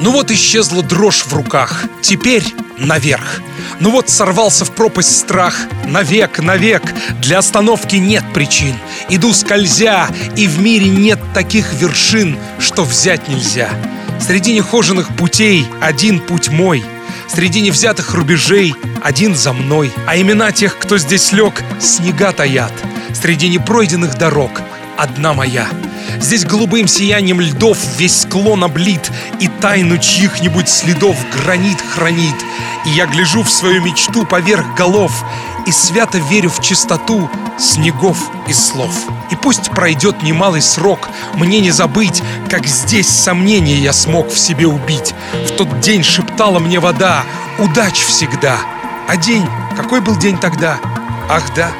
Ну вот исчезла дрожь в руках. Теперь наверх. Ну вот сорвался в пропасть страх. Навек, навек. Для остановки нет причин. Иду скользя, и в мире нет таких вершин, что взять нельзя. Среди нехоженных путей один путь мой. Среди невзятых рубежей один за мной. А имена тех, кто здесь лег, снега таят. Среди непройденных дорог одна моя. Здесь голубым сиянием льдов весь склон облит И тайну чьих-нибудь следов гранит хранит. И я гляжу в свою мечту поверх голов И свято верю в чистоту снегов и слов. И пусть пройдет немалый срок Мне не забыть, как здесь сомнения я смог в себе убить. В тот день шептала мне вода Удач всегда! А день, какой был день тогда? Ах да,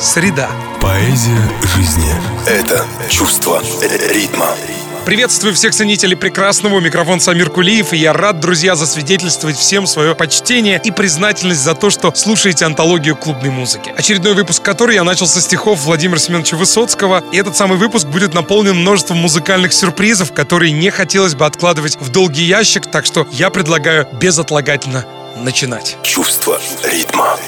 среда Поэзия жизни – это чувство ритма. Приветствую всех ценителей прекрасного. Микрофон Самир Кулиев. И я рад, друзья, засвидетельствовать всем свое почтение и признательность за то, что слушаете антологию клубной музыки. Очередной выпуск который я начал со стихов Владимира Семеновича Высоцкого. И этот самый выпуск будет наполнен множеством музыкальных сюрпризов, которые не хотелось бы откладывать в долгий ящик. Так что я предлагаю безотлагательно начинать. Чувство ритма.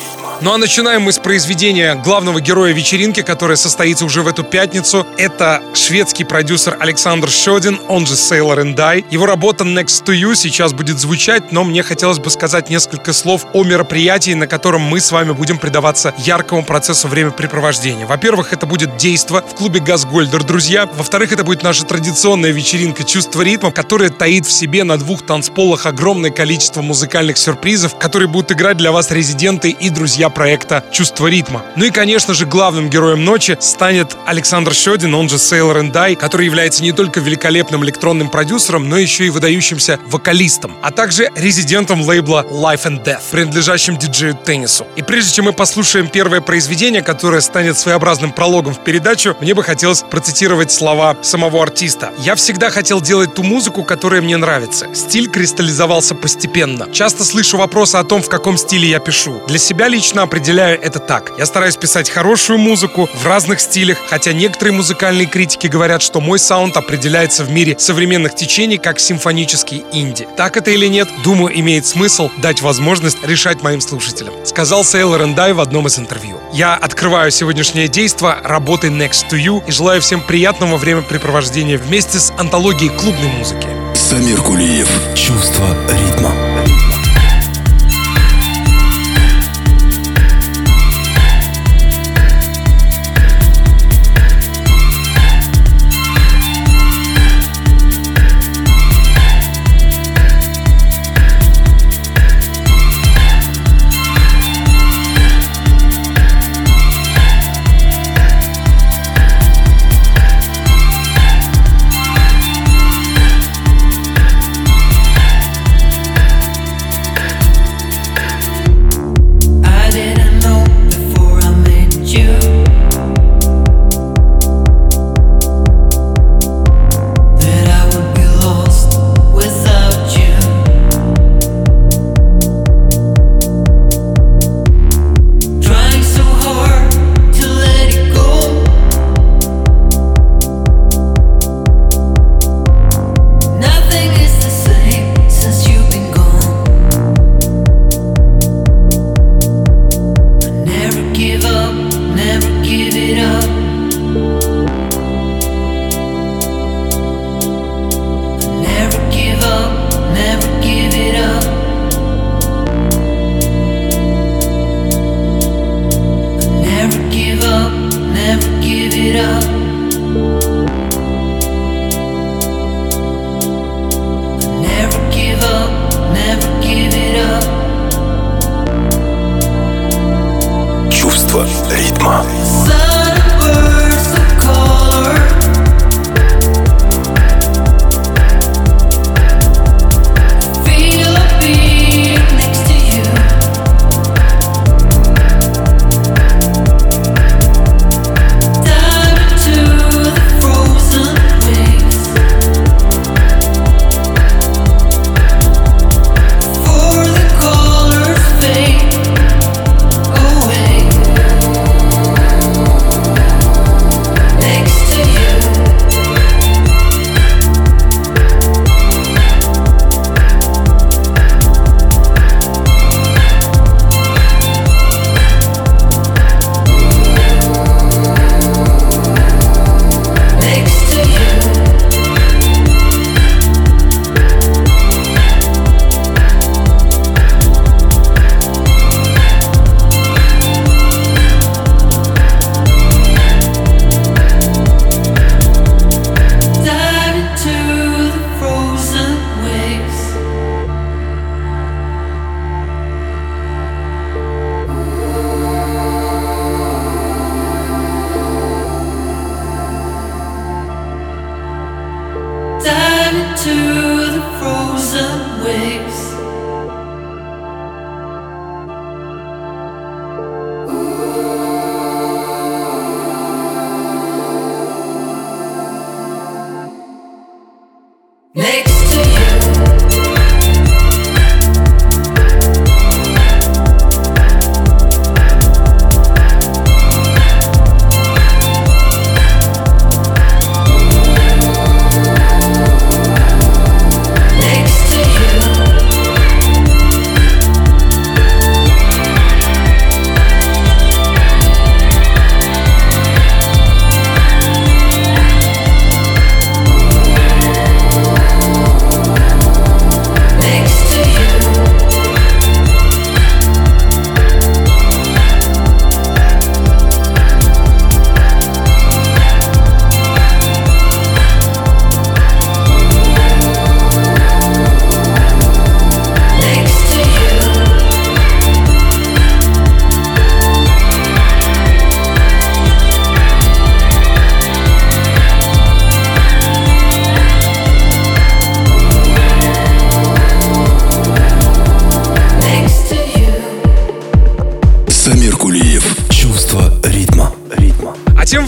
Ну а начинаем мы с произведения главного героя вечеринки, которая состоится уже в эту пятницу. Это шведский продюсер Александр Шодин, он же Sailor and Die. Его работа Next to You сейчас будет звучать, но мне хотелось бы сказать несколько слов о мероприятии, на котором мы с вами будем предаваться яркому процессу времяпрепровождения. Во-первых, это будет действо в клубе Газгольдер, друзья. Во-вторых, это будет наша традиционная вечеринка «Чувство ритма», которая таит в себе на двух танцполах огромное количество музыкальных сюрпризов, которые будут играть для вас резиденты и друзья проекта «Чувство ритма». Ну и, конечно же, главным героем ночи станет Александр Щедин, он же Sailor and Die, который является не только великолепным электронным продюсером, но еще и выдающимся вокалистом, а также резидентом лейбла Life and Death, принадлежащим диджею Теннису. И прежде чем мы послушаем первое произведение, которое станет своеобразным прологом в передачу, мне бы хотелось процитировать слова самого артиста. «Я всегда хотел делать ту музыку, которая мне нравится. Стиль кристаллизовался постепенно. Часто слышу вопросы о том, в каком стиле я пишу. Для себя лично лично определяю это так. Я стараюсь писать хорошую музыку в разных стилях, хотя некоторые музыкальные критики говорят, что мой саунд определяется в мире современных течений как симфонический инди. Так это или нет, думаю, имеет смысл дать возможность решать моим слушателям, сказал Сейлор Эндай в одном из интервью. Я открываю сегодняшнее действо работы Next to You и желаю всем приятного времяпрепровождения вместе с антологией клубной музыки. Самир Кулиев. Чувство ритма.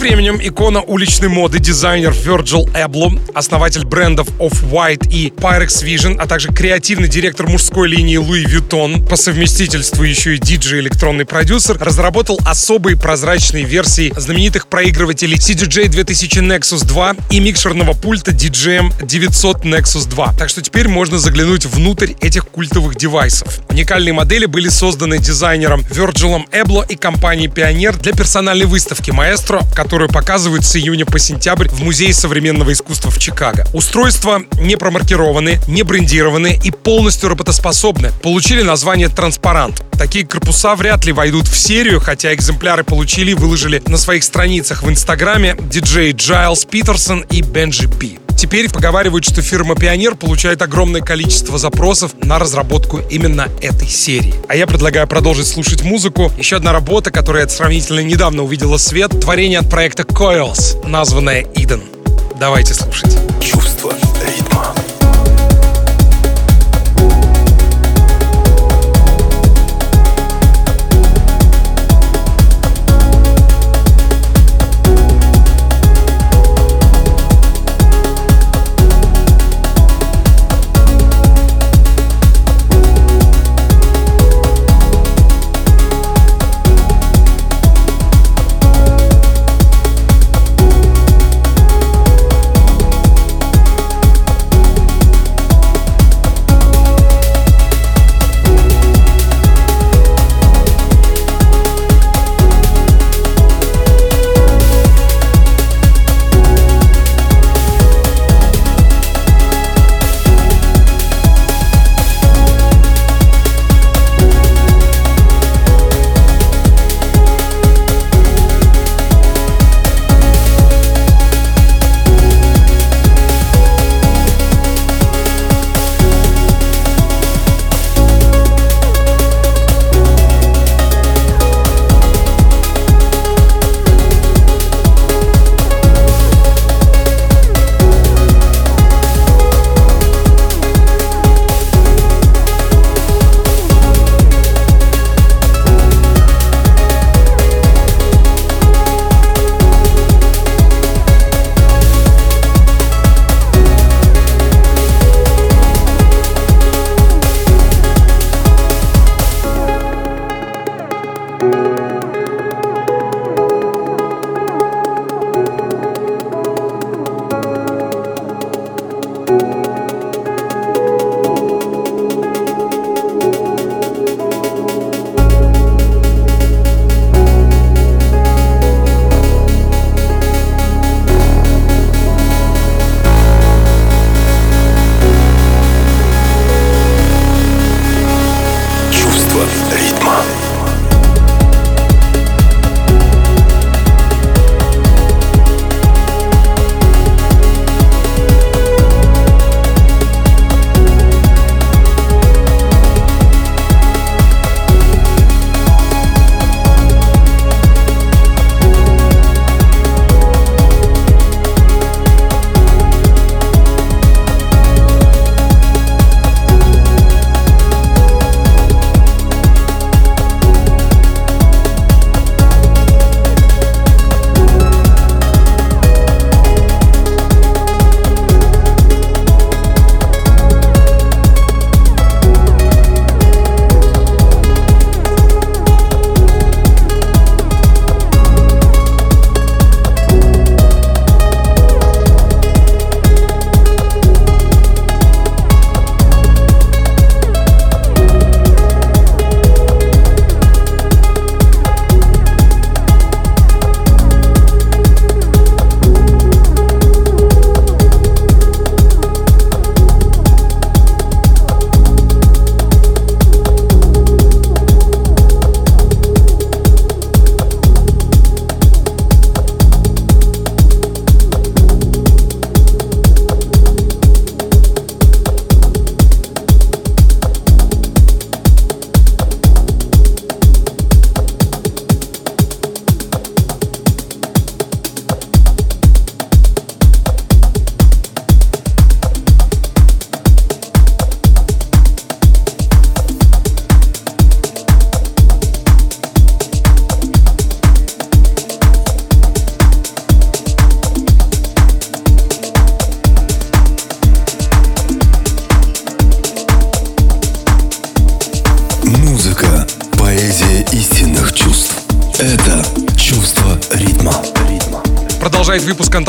Икона уличной моды, дизайнер Virgil Abloh, основатель брендов Off-White и Pyrex Vision, а также креативный директор мужской линии Louis Vuitton, по совместительству еще и диджей электронный продюсер, разработал особые прозрачные версии знаменитых проигрывателей CDJ 2000 Nexus 2 и микшерного пульта DJM 900 Nexus 2. Так что теперь можно заглянуть внутрь этих культовых девайсов. Уникальные модели были созданы дизайнером Virgil Abloh и компанией Pioneer для персональной выставки Maestro, которую показывают с июня по сентябрь в Музее современного искусства в Чикаго. Устройства не промаркированы, не брендированы и полностью работоспособны. Получили название «Транспарант». Такие корпуса вряд ли войдут в серию, хотя экземпляры получили и выложили на своих страницах в Инстаграме диджей Джайлс Питерсон и Бенджи Пи. Теперь поговаривают, что фирма Пионер получает огромное количество запросов на разработку именно этой серии. А я предлагаю продолжить слушать музыку. Еще одна работа, которая сравнительно недавно увидела свет, творение от проекта Coils, названное Eden. Давайте слушать.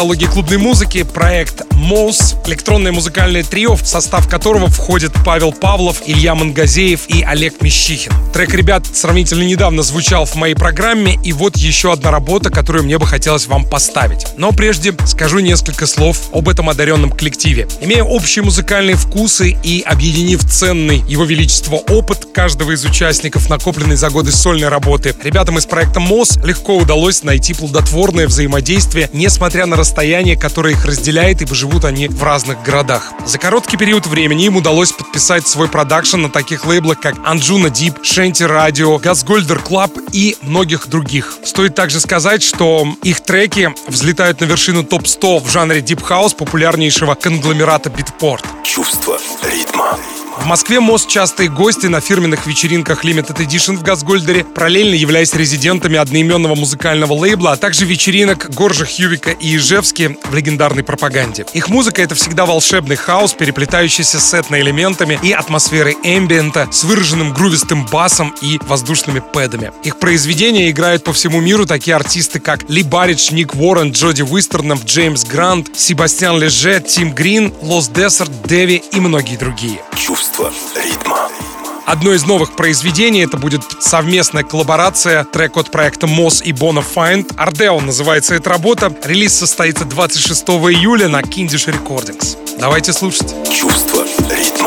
Антологии клубной музыки проект Моус, электронное музыкальное трио, в состав которого входят Павел Павлов, Илья Мангазеев и Олег Мещихин. Трек ребят сравнительно недавно звучал в моей программе, и вот еще одна работа, которую мне бы хотелось вам поставить. Но прежде скажу несколько слов об этом одаренном коллективе. Имея общие музыкальные вкусы и объединив ценный его величество опыт каждого из участников, накопленный за годы сольной работы, ребятам из проекта МОС легко удалось найти плодотворное взаимодействие, несмотря на расстояние, которое их разделяет, ибо живут они в разных городах. За короткий период времени им удалось подписать свой продакшн на таких лейблах, как Anjunadeep, Shanti Radio, Gazgolder Club и многих других. Стоит также сказать, что их треки взлетают на вершину топ-100 в жанре Deep House популярнейшего конгломерата Beatport. Чувство ритма. В Москве мост частые гости на фирменных вечеринках Limited Edition в Газгольдере, параллельно являясь резидентами одноименного музыкального лейбла, а также вечеринок Горжа Хьювика и Ижевски в легендарной пропаганде. Их музыка — это всегда волшебный хаос, переплетающийся с этно-элементами и атмосферой эмбиента, с выраженным грувистым басом и воздушными пэдами. Их произведения играют по всему миру такие артисты, как Ли Барридж, Ник Уоррен, Джоди Уистернов, Джеймс Грант, Себастьян Леже, Тим Грин, Лос Десерт, Деви и многие другие. Чувство чувство ритма. Одно из новых произведений это будет совместная коллаборация, трек от проекта Moss и Bona Find. Ardeo называется эта работа. Релиз состоится 26 июля на Kindish Recordings. Давайте слушать. Чувство ритма.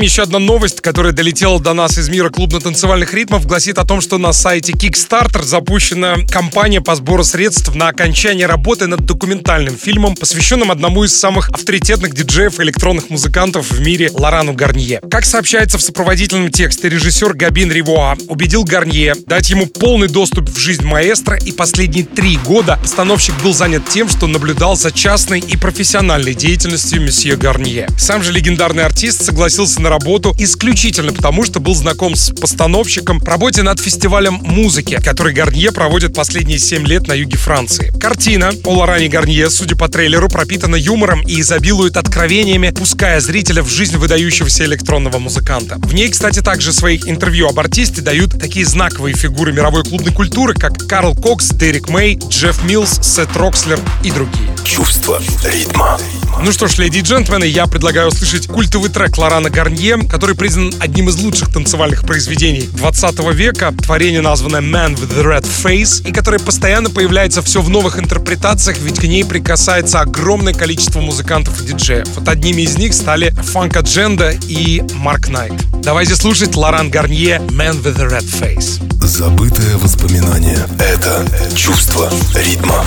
Продолжаем. Еще одна новость, которая долетела до нас из мира клубно-танцевальных ритмов, гласит о том, что на сайте Kickstarter запущена кампания по сбору средств на окончание работы над документальным фильмом, посвященным одному из самых авторитетных диджеев и электронных музыкантов в мире Лорану Гарнье. Как сообщается в сопроводительном тексте, режиссер Габин Ривуа убедил Гарнье дать ему полный доступ в жизнь маэстро, и последние три года постановщик был занят тем, что наблюдал за частной и профессиональной деятельностью месье Гарнье. Сам же легендарный артист согласился на работу исключительно потому, что был знаком с постановщиком работе над фестивалем музыки, который Гарнье проводит последние 7 лет на юге Франции. Картина о Лоране Гарнье, судя по трейлеру, пропитана юмором и изобилует откровениями, пуская зрителя в жизнь выдающегося электронного музыканта. В ней, кстати, также своих интервью об артисте дают такие знаковые фигуры мировой клубной культуры, как Карл Кокс, Дерек Мэй, Джефф Милс, Сет Трокслер и другие. Чувство ритма. Ну что ж, леди и джентльмены, я предлагаю услышать культовый трек Лорана Гарнье, который признан одним из лучших танцевальных произведений 20 века. Творение названное Man with the Red Face, и которое постоянно появляется все в новых интерпретациях, ведь к ней прикасается огромное количество музыкантов и диджеев. Вот одними из них стали Funk Agenda и Марк Найт. Давайте слушать Лоран Гарнье Man with the Red Face. Забытое воспоминание. Это чувство ритма.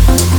танцевальной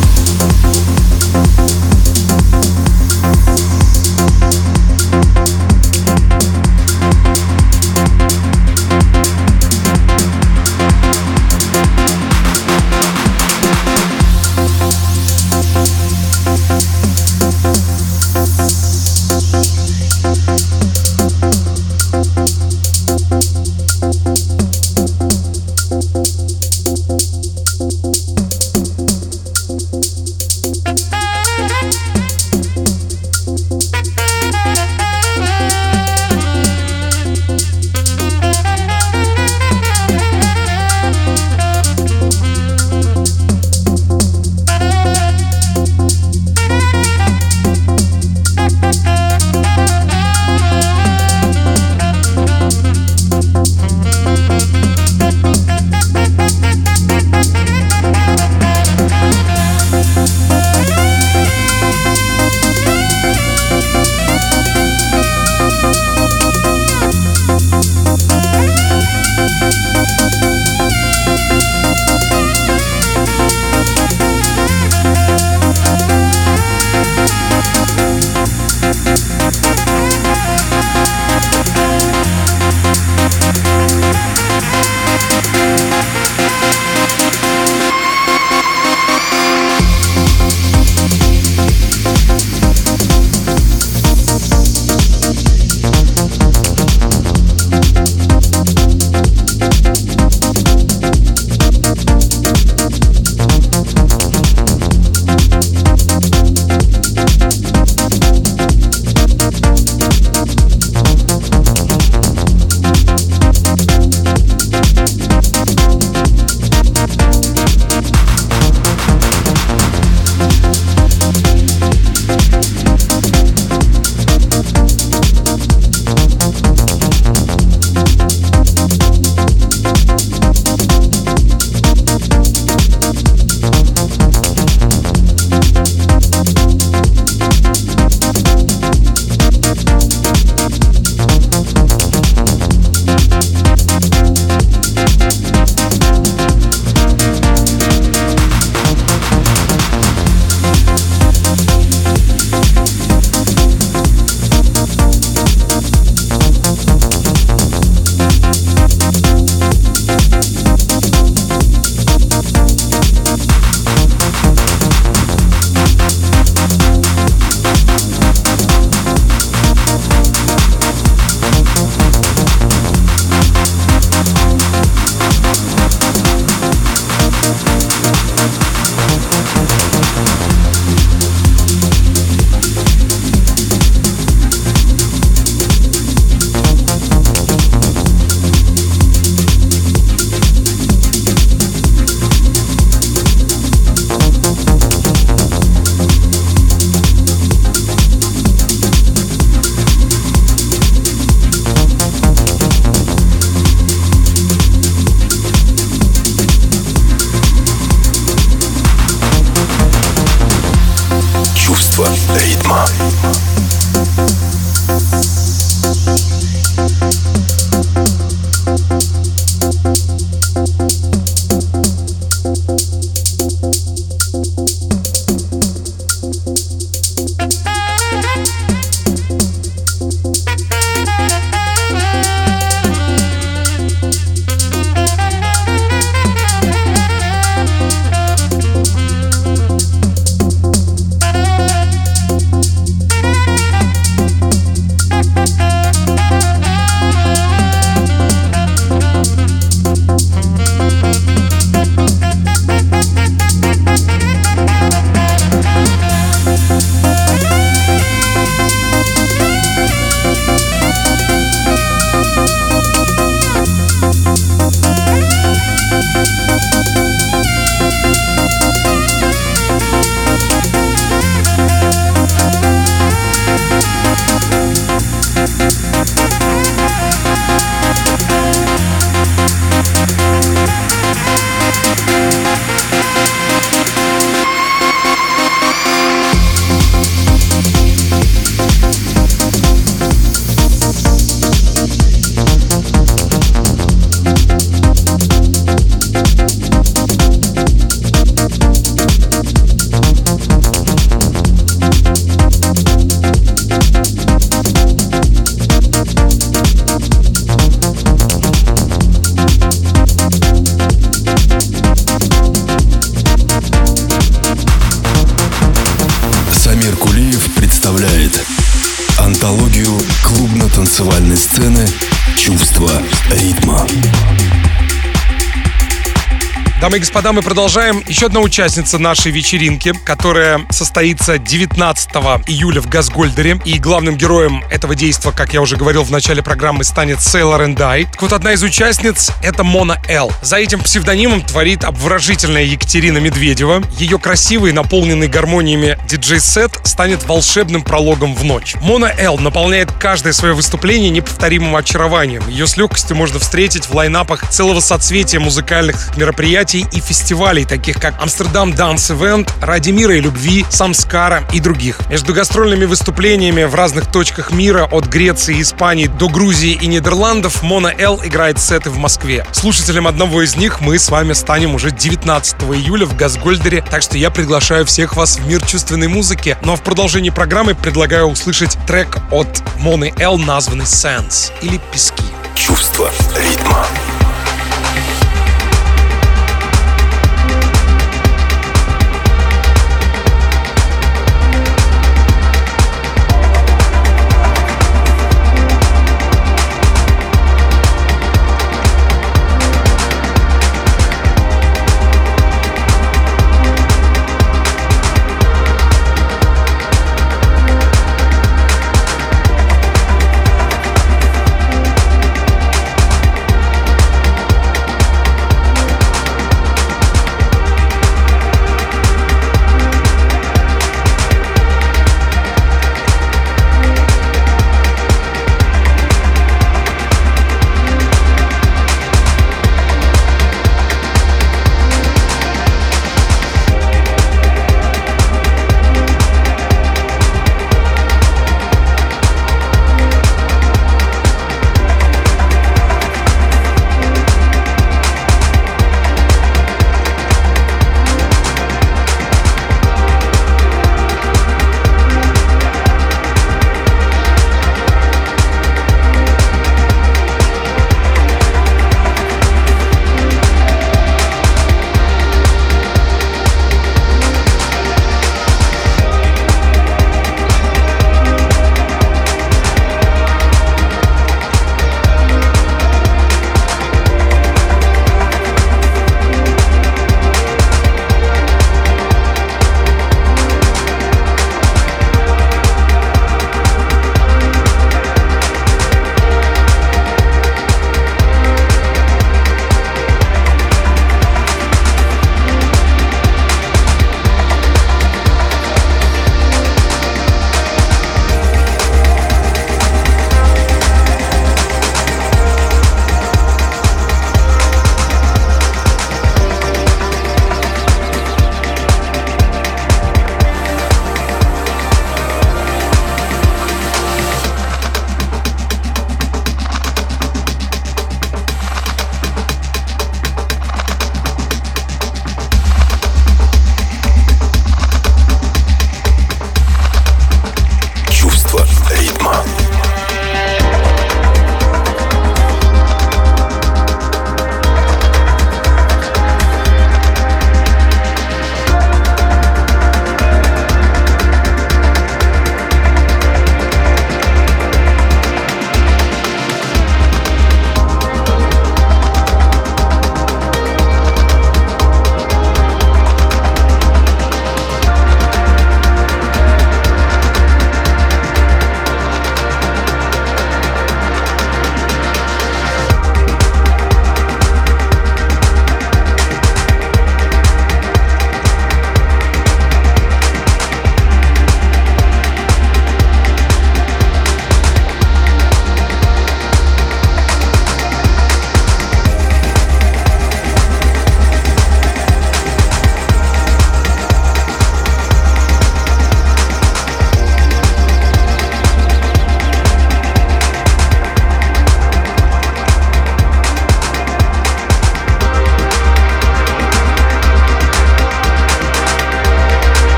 Дамы и господа, мы продолжаем. Еще одна участница нашей вечеринки, которая состоится 19 июля в Газгольдере. И главным героем этого действа, как я уже говорил в начале программы, станет Sailor and I. Так вот, одна из участниц — это Мона Л. За этим псевдонимом творит обворожительная Екатерина Медведева. Ее красивый, наполненный гармониями диджей-сет станет волшебным прологом в ночь. Мона Л наполняет каждое свое выступление неповторимым очарованием. Ее с легкостью можно встретить в лайнапах целого соцветия музыкальных мероприятий мероприятий и фестивалей, таких как Амстердам Данс Event, Ради мира и любви, Самскара и других. Между гастрольными выступлениями в разных точках мира, от Греции и Испании до Грузии и Нидерландов, Мона Л играет сеты в Москве. Слушателем одного из них мы с вами станем уже 19 июля в Газгольдере, так что я приглашаю всех вас в мир чувственной музыки. Ну а в продолжении программы предлагаю услышать трек от Моны Л, названный Sense или Пески. Чувство ритма.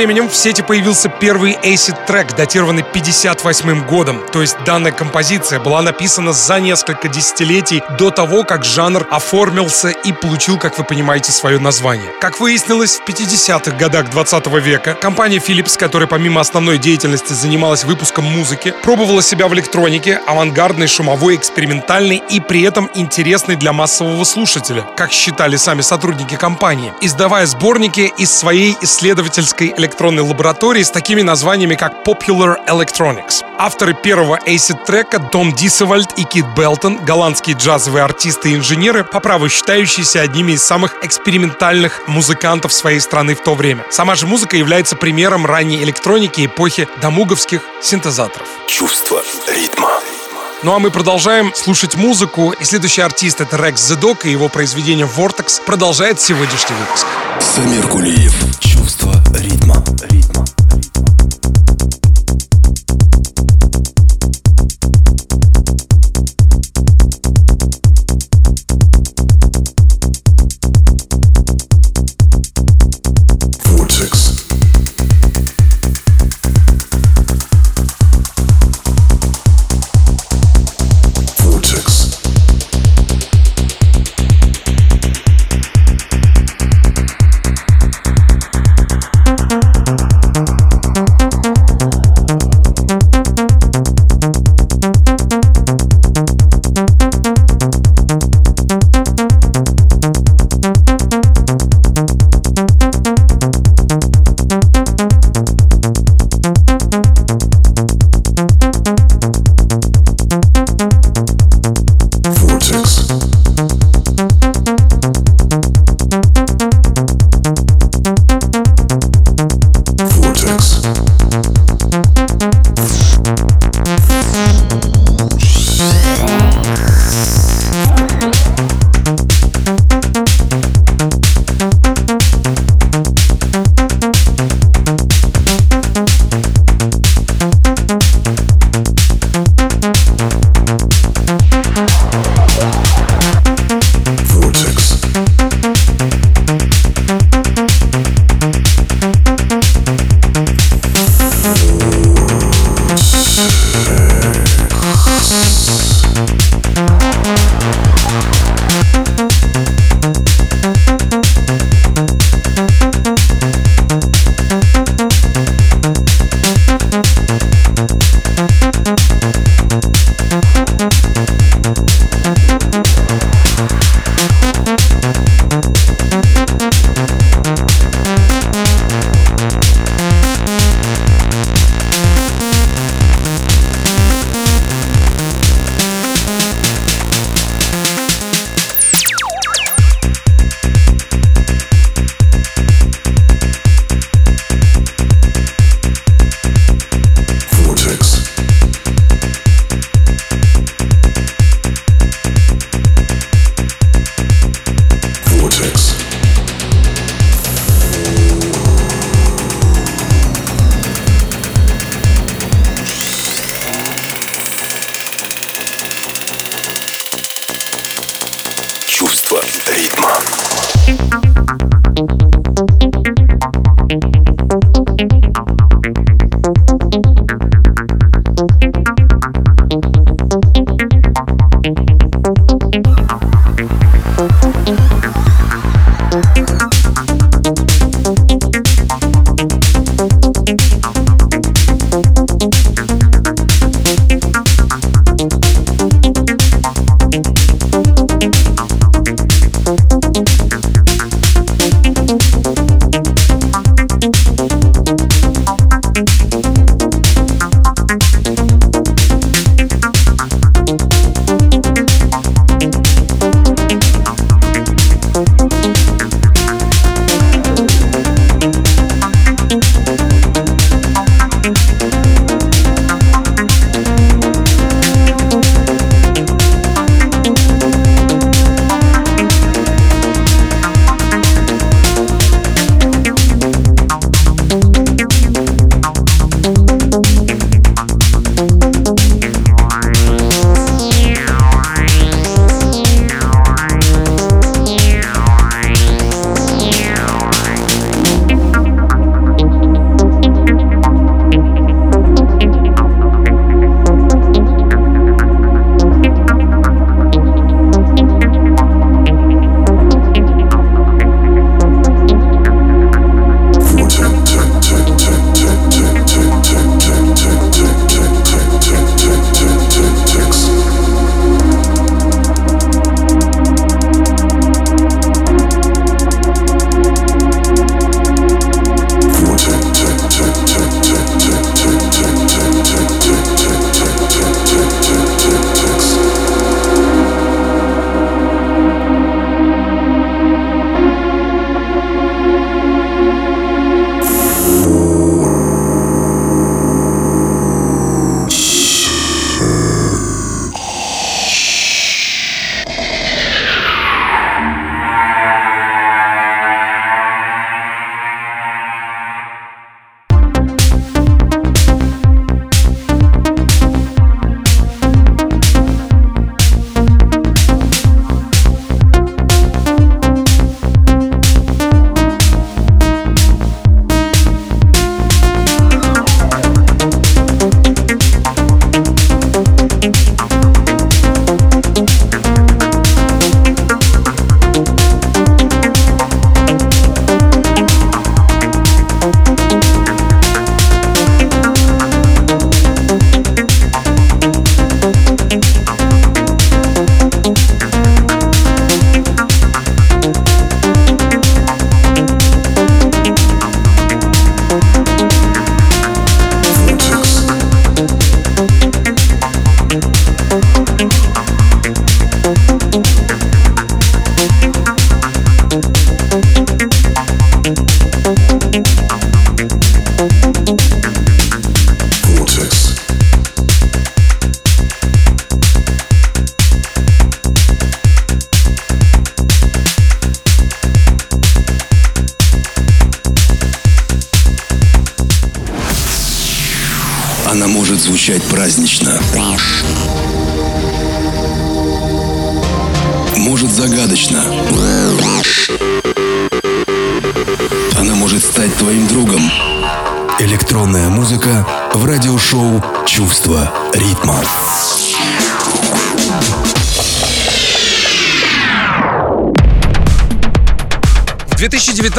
Временем в сети появился первый acid трек, датированный 58 годом. То есть данная композиция была написана за несколько десятилетий до того, как жанр оформился и получил, как вы понимаете, свое название. Как выяснилось, в 50-х годах 20 века компания Philips, которая помимо основной деятельности занималась выпуском музыки, пробовала себя в электронике, авангардной, шумовой, экспериментальной и при этом интересной для массового слушателя, как считали сами сотрудники компании, издавая сборники из своей исследовательской электронной лаборатории с такими названиями, как Popular Electronics. Авторы первого acid трека Дом Дисевальд и Кит Белтон, голландские джазовые артисты и инженеры, по праву считающиеся одними из самых экспериментальных музыкантов своей страны в то время. Сама же музыка является примером ранней электроники эпохи домуговских синтезаторов. Чувство ритма. Ну а мы продолжаем слушать музыку, и следующий артист это Рекс Зедок и его произведение Vortex продолжает сегодняшний выпуск. Самир Кулиев. Чувство ритма. ритма.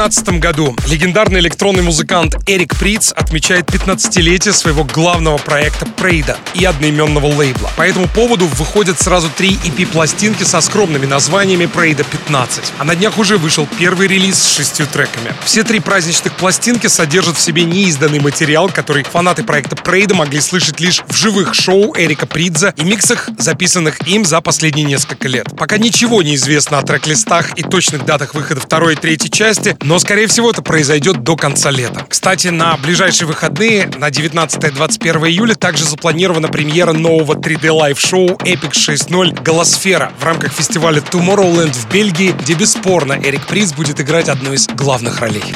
2019 году легендарный электронный музыкант Эрик Приц отмечает 15-летие своего главного проекта Прейда и одноименного лейбла. По этому поводу выходят сразу три EP-пластинки со скромными названиями Прейда 15. А на днях уже вышел первый релиз с шестью треками. Все три праздничных пластинки содержат в себе неизданный материал, который фанаты проекта Прейда могли слышать лишь в живых шоу Эрика Придза и миксах, записанных им за последние несколько лет. Пока ничего не известно о трек-листах и точных датах выхода второй и третьей части, но, скорее всего, это произойдет до конца лета. Кстати, на ближайшие выходные, на 19-21 июля, также запланирована премьера нового 3D Live шоу Epic 6.0 «Голосфера» в рамках фестиваля Tomorrowland в Бельгии, где бесспорно Эрик Приз будет играть одну из главных ролей.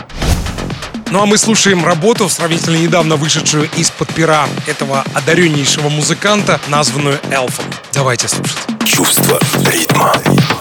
Ну а мы слушаем работу, сравнительно недавно вышедшую из-под пера этого одареннейшего музыканта, названную «Элфом». Давайте слушать. Чувство ритма. Самир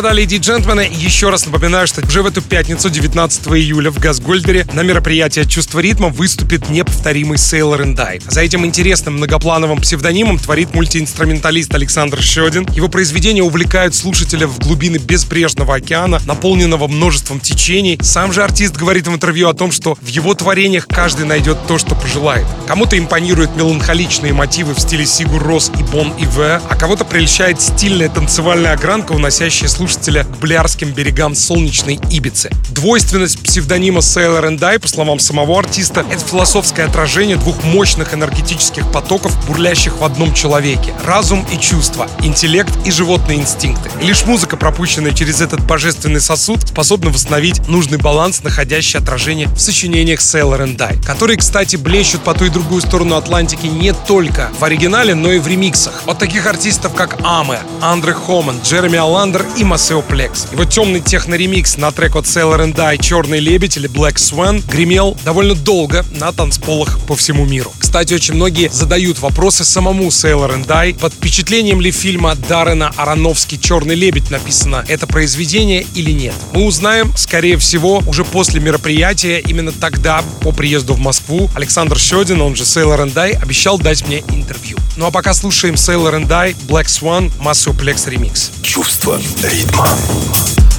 господа, леди и джентльмены, еще раз напоминаю, что уже в эту пятницу, 19 июля, в Газгольдере на мероприятии «Чувство ритма» выступит неповторимый Sailor and Die. За этим интересным многоплановым псевдонимом творит мультиинструменталист Александр Щедин. Его произведения увлекают слушателя в глубины безбрежного океана, наполненного множеством течений. Сам же артист говорит в интервью о том, что в его творениях каждый найдет то, что пожелает. Кому-то импонируют меланхоличные мотивы в стиле Сигур Рос и Бон Иве, а кого-то прельщает стильная танцевальная огранка, уносящая возвращающая слушателя к блярским берегам солнечной Ибицы. Двойственность псевдонима Sailor and Die, по словам самого артиста, это философское отражение двух мощных энергетических потоков, бурлящих в одном человеке. Разум и чувства, интеллект и животные инстинкты. И лишь музыка, пропущенная через этот божественный сосуд, способна восстановить нужный баланс, находящий отражение в сочинениях Sailor and Die, которые, кстати, блещут по ту и другую сторону Атлантики не только в оригинале, но и в ремиксах. От таких артистов, как Аме, Андре Хоман, Джереми Аландер и Maceo Plex. Его темный техно-ремикс на трек от Sailor and Die «Черный лебедь» или Black Swan гремел довольно долго на танцполах по всему миру. Кстати, очень многие задают вопросы самому Sailor and Die, под впечатлением ли фильма Даррена Аронофски «Черный лебедь» написано это произведение или нет. Мы узнаем, скорее всего, уже после мероприятия, именно тогда, по приезду в Москву, Александр Щедин, он же Sailor and Die, обещал дать мне интервью. Ну а пока слушаем Sailor and Die, Black Swan, Maceo Plex ремикс. Чувство ритма. month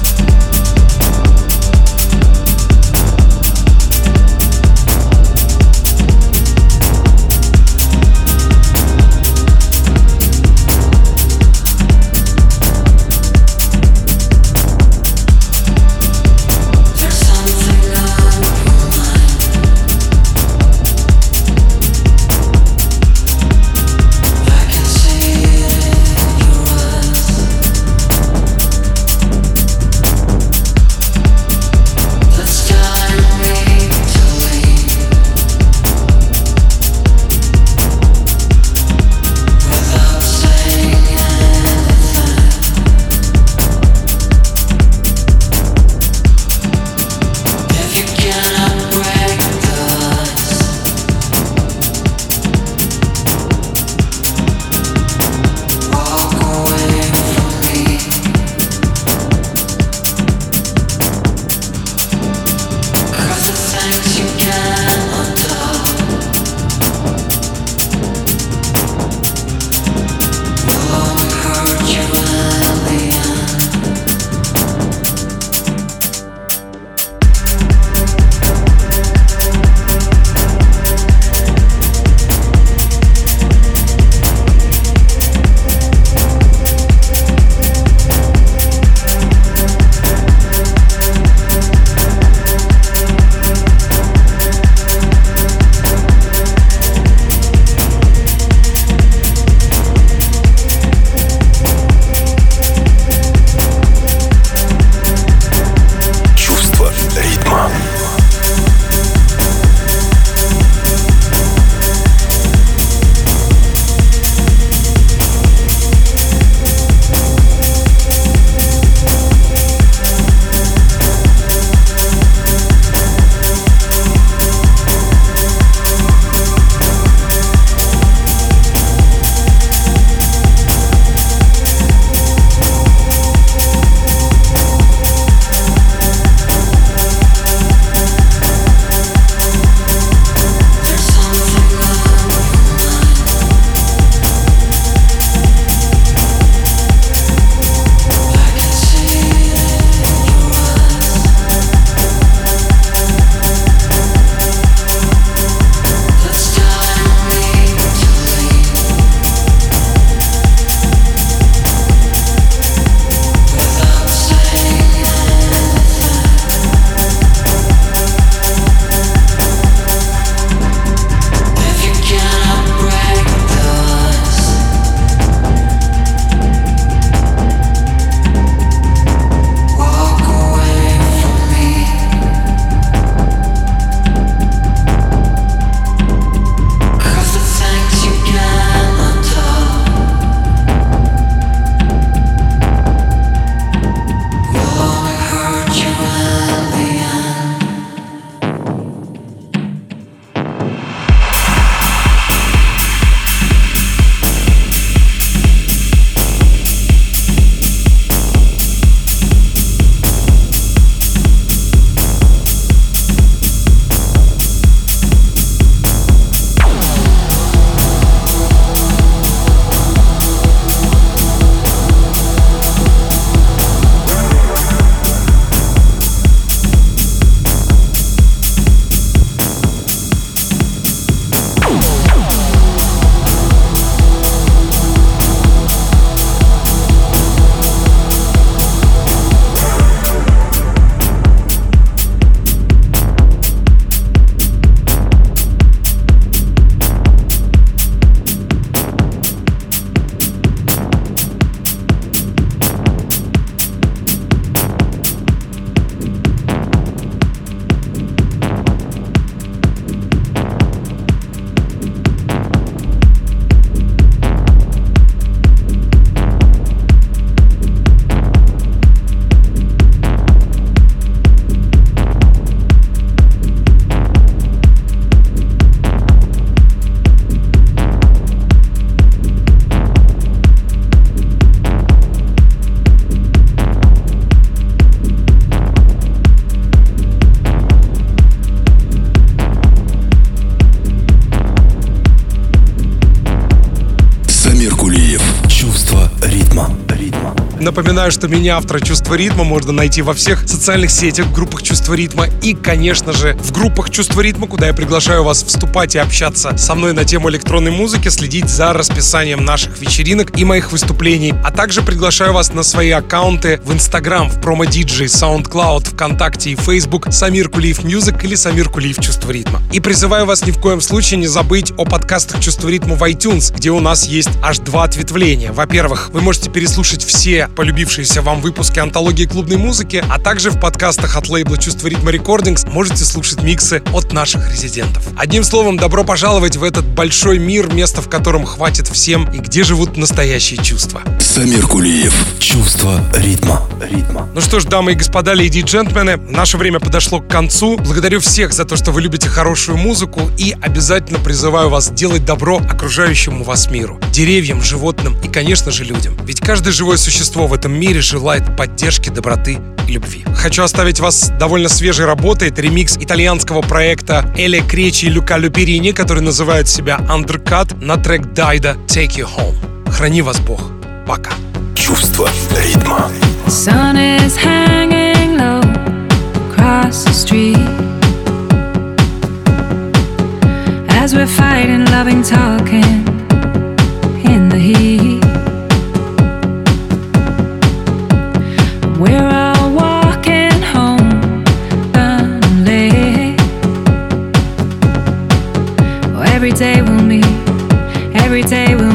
Напоминаю, что меня, автора «Чувство ритма», можно найти во всех социальных сетях, группах «Чувство ритма» и, конечно же, в группах «Чувство ритма», куда я приглашаю вас вступать и общаться со мной на тему электронной музыки, следить за расписанием наших вечеринок и моих выступлений, а также приглашаю вас на свои аккаунты в Instagram, в PromoDJ, SoundCloud, ВКонтакте и Facebook Самир Кулиев Music или Самир Кулиев Чувство ритма. И призываю вас ни в коем случае не забыть о подкастах Чувство ритма в iTunes, где у нас есть аж два ответвления. Во-первых, вы можете переслушать все полюбившиеся вам выпуски антологии клубной музыки, а также в подкастах от лейбла Чувство ритма Recordings можете слушать миксы от наших резидентов. Одним словом, добро пожаловать в этот большой мир, место в котором хватит всем и где живут настоящие чувства. Самир Кулиев. Чувство ритма. ритма. Ну что ж, дамы и господа, леди и джентльмены, наше время подошло к концу. Благодарю всех за то, что вы любите хорошую музыку и обязательно призываю вас делать добро окружающему вас миру. Деревьям, животным и, конечно же, людям. Ведь каждое живое существо в этом мире желает поддержки, доброты и любви. Хочу оставить вас довольно свежей работой. Это ремикс итальянского проекта Эля Кречи и Люка Люперини, который называет себя Undercut на трек Дайда Take You Home. Храни вас Бог. Пока. Чувство ритма. Sun is hanging low across the street as we're fighting, loving, talking in the heat. Every day we'll meet, every day we'll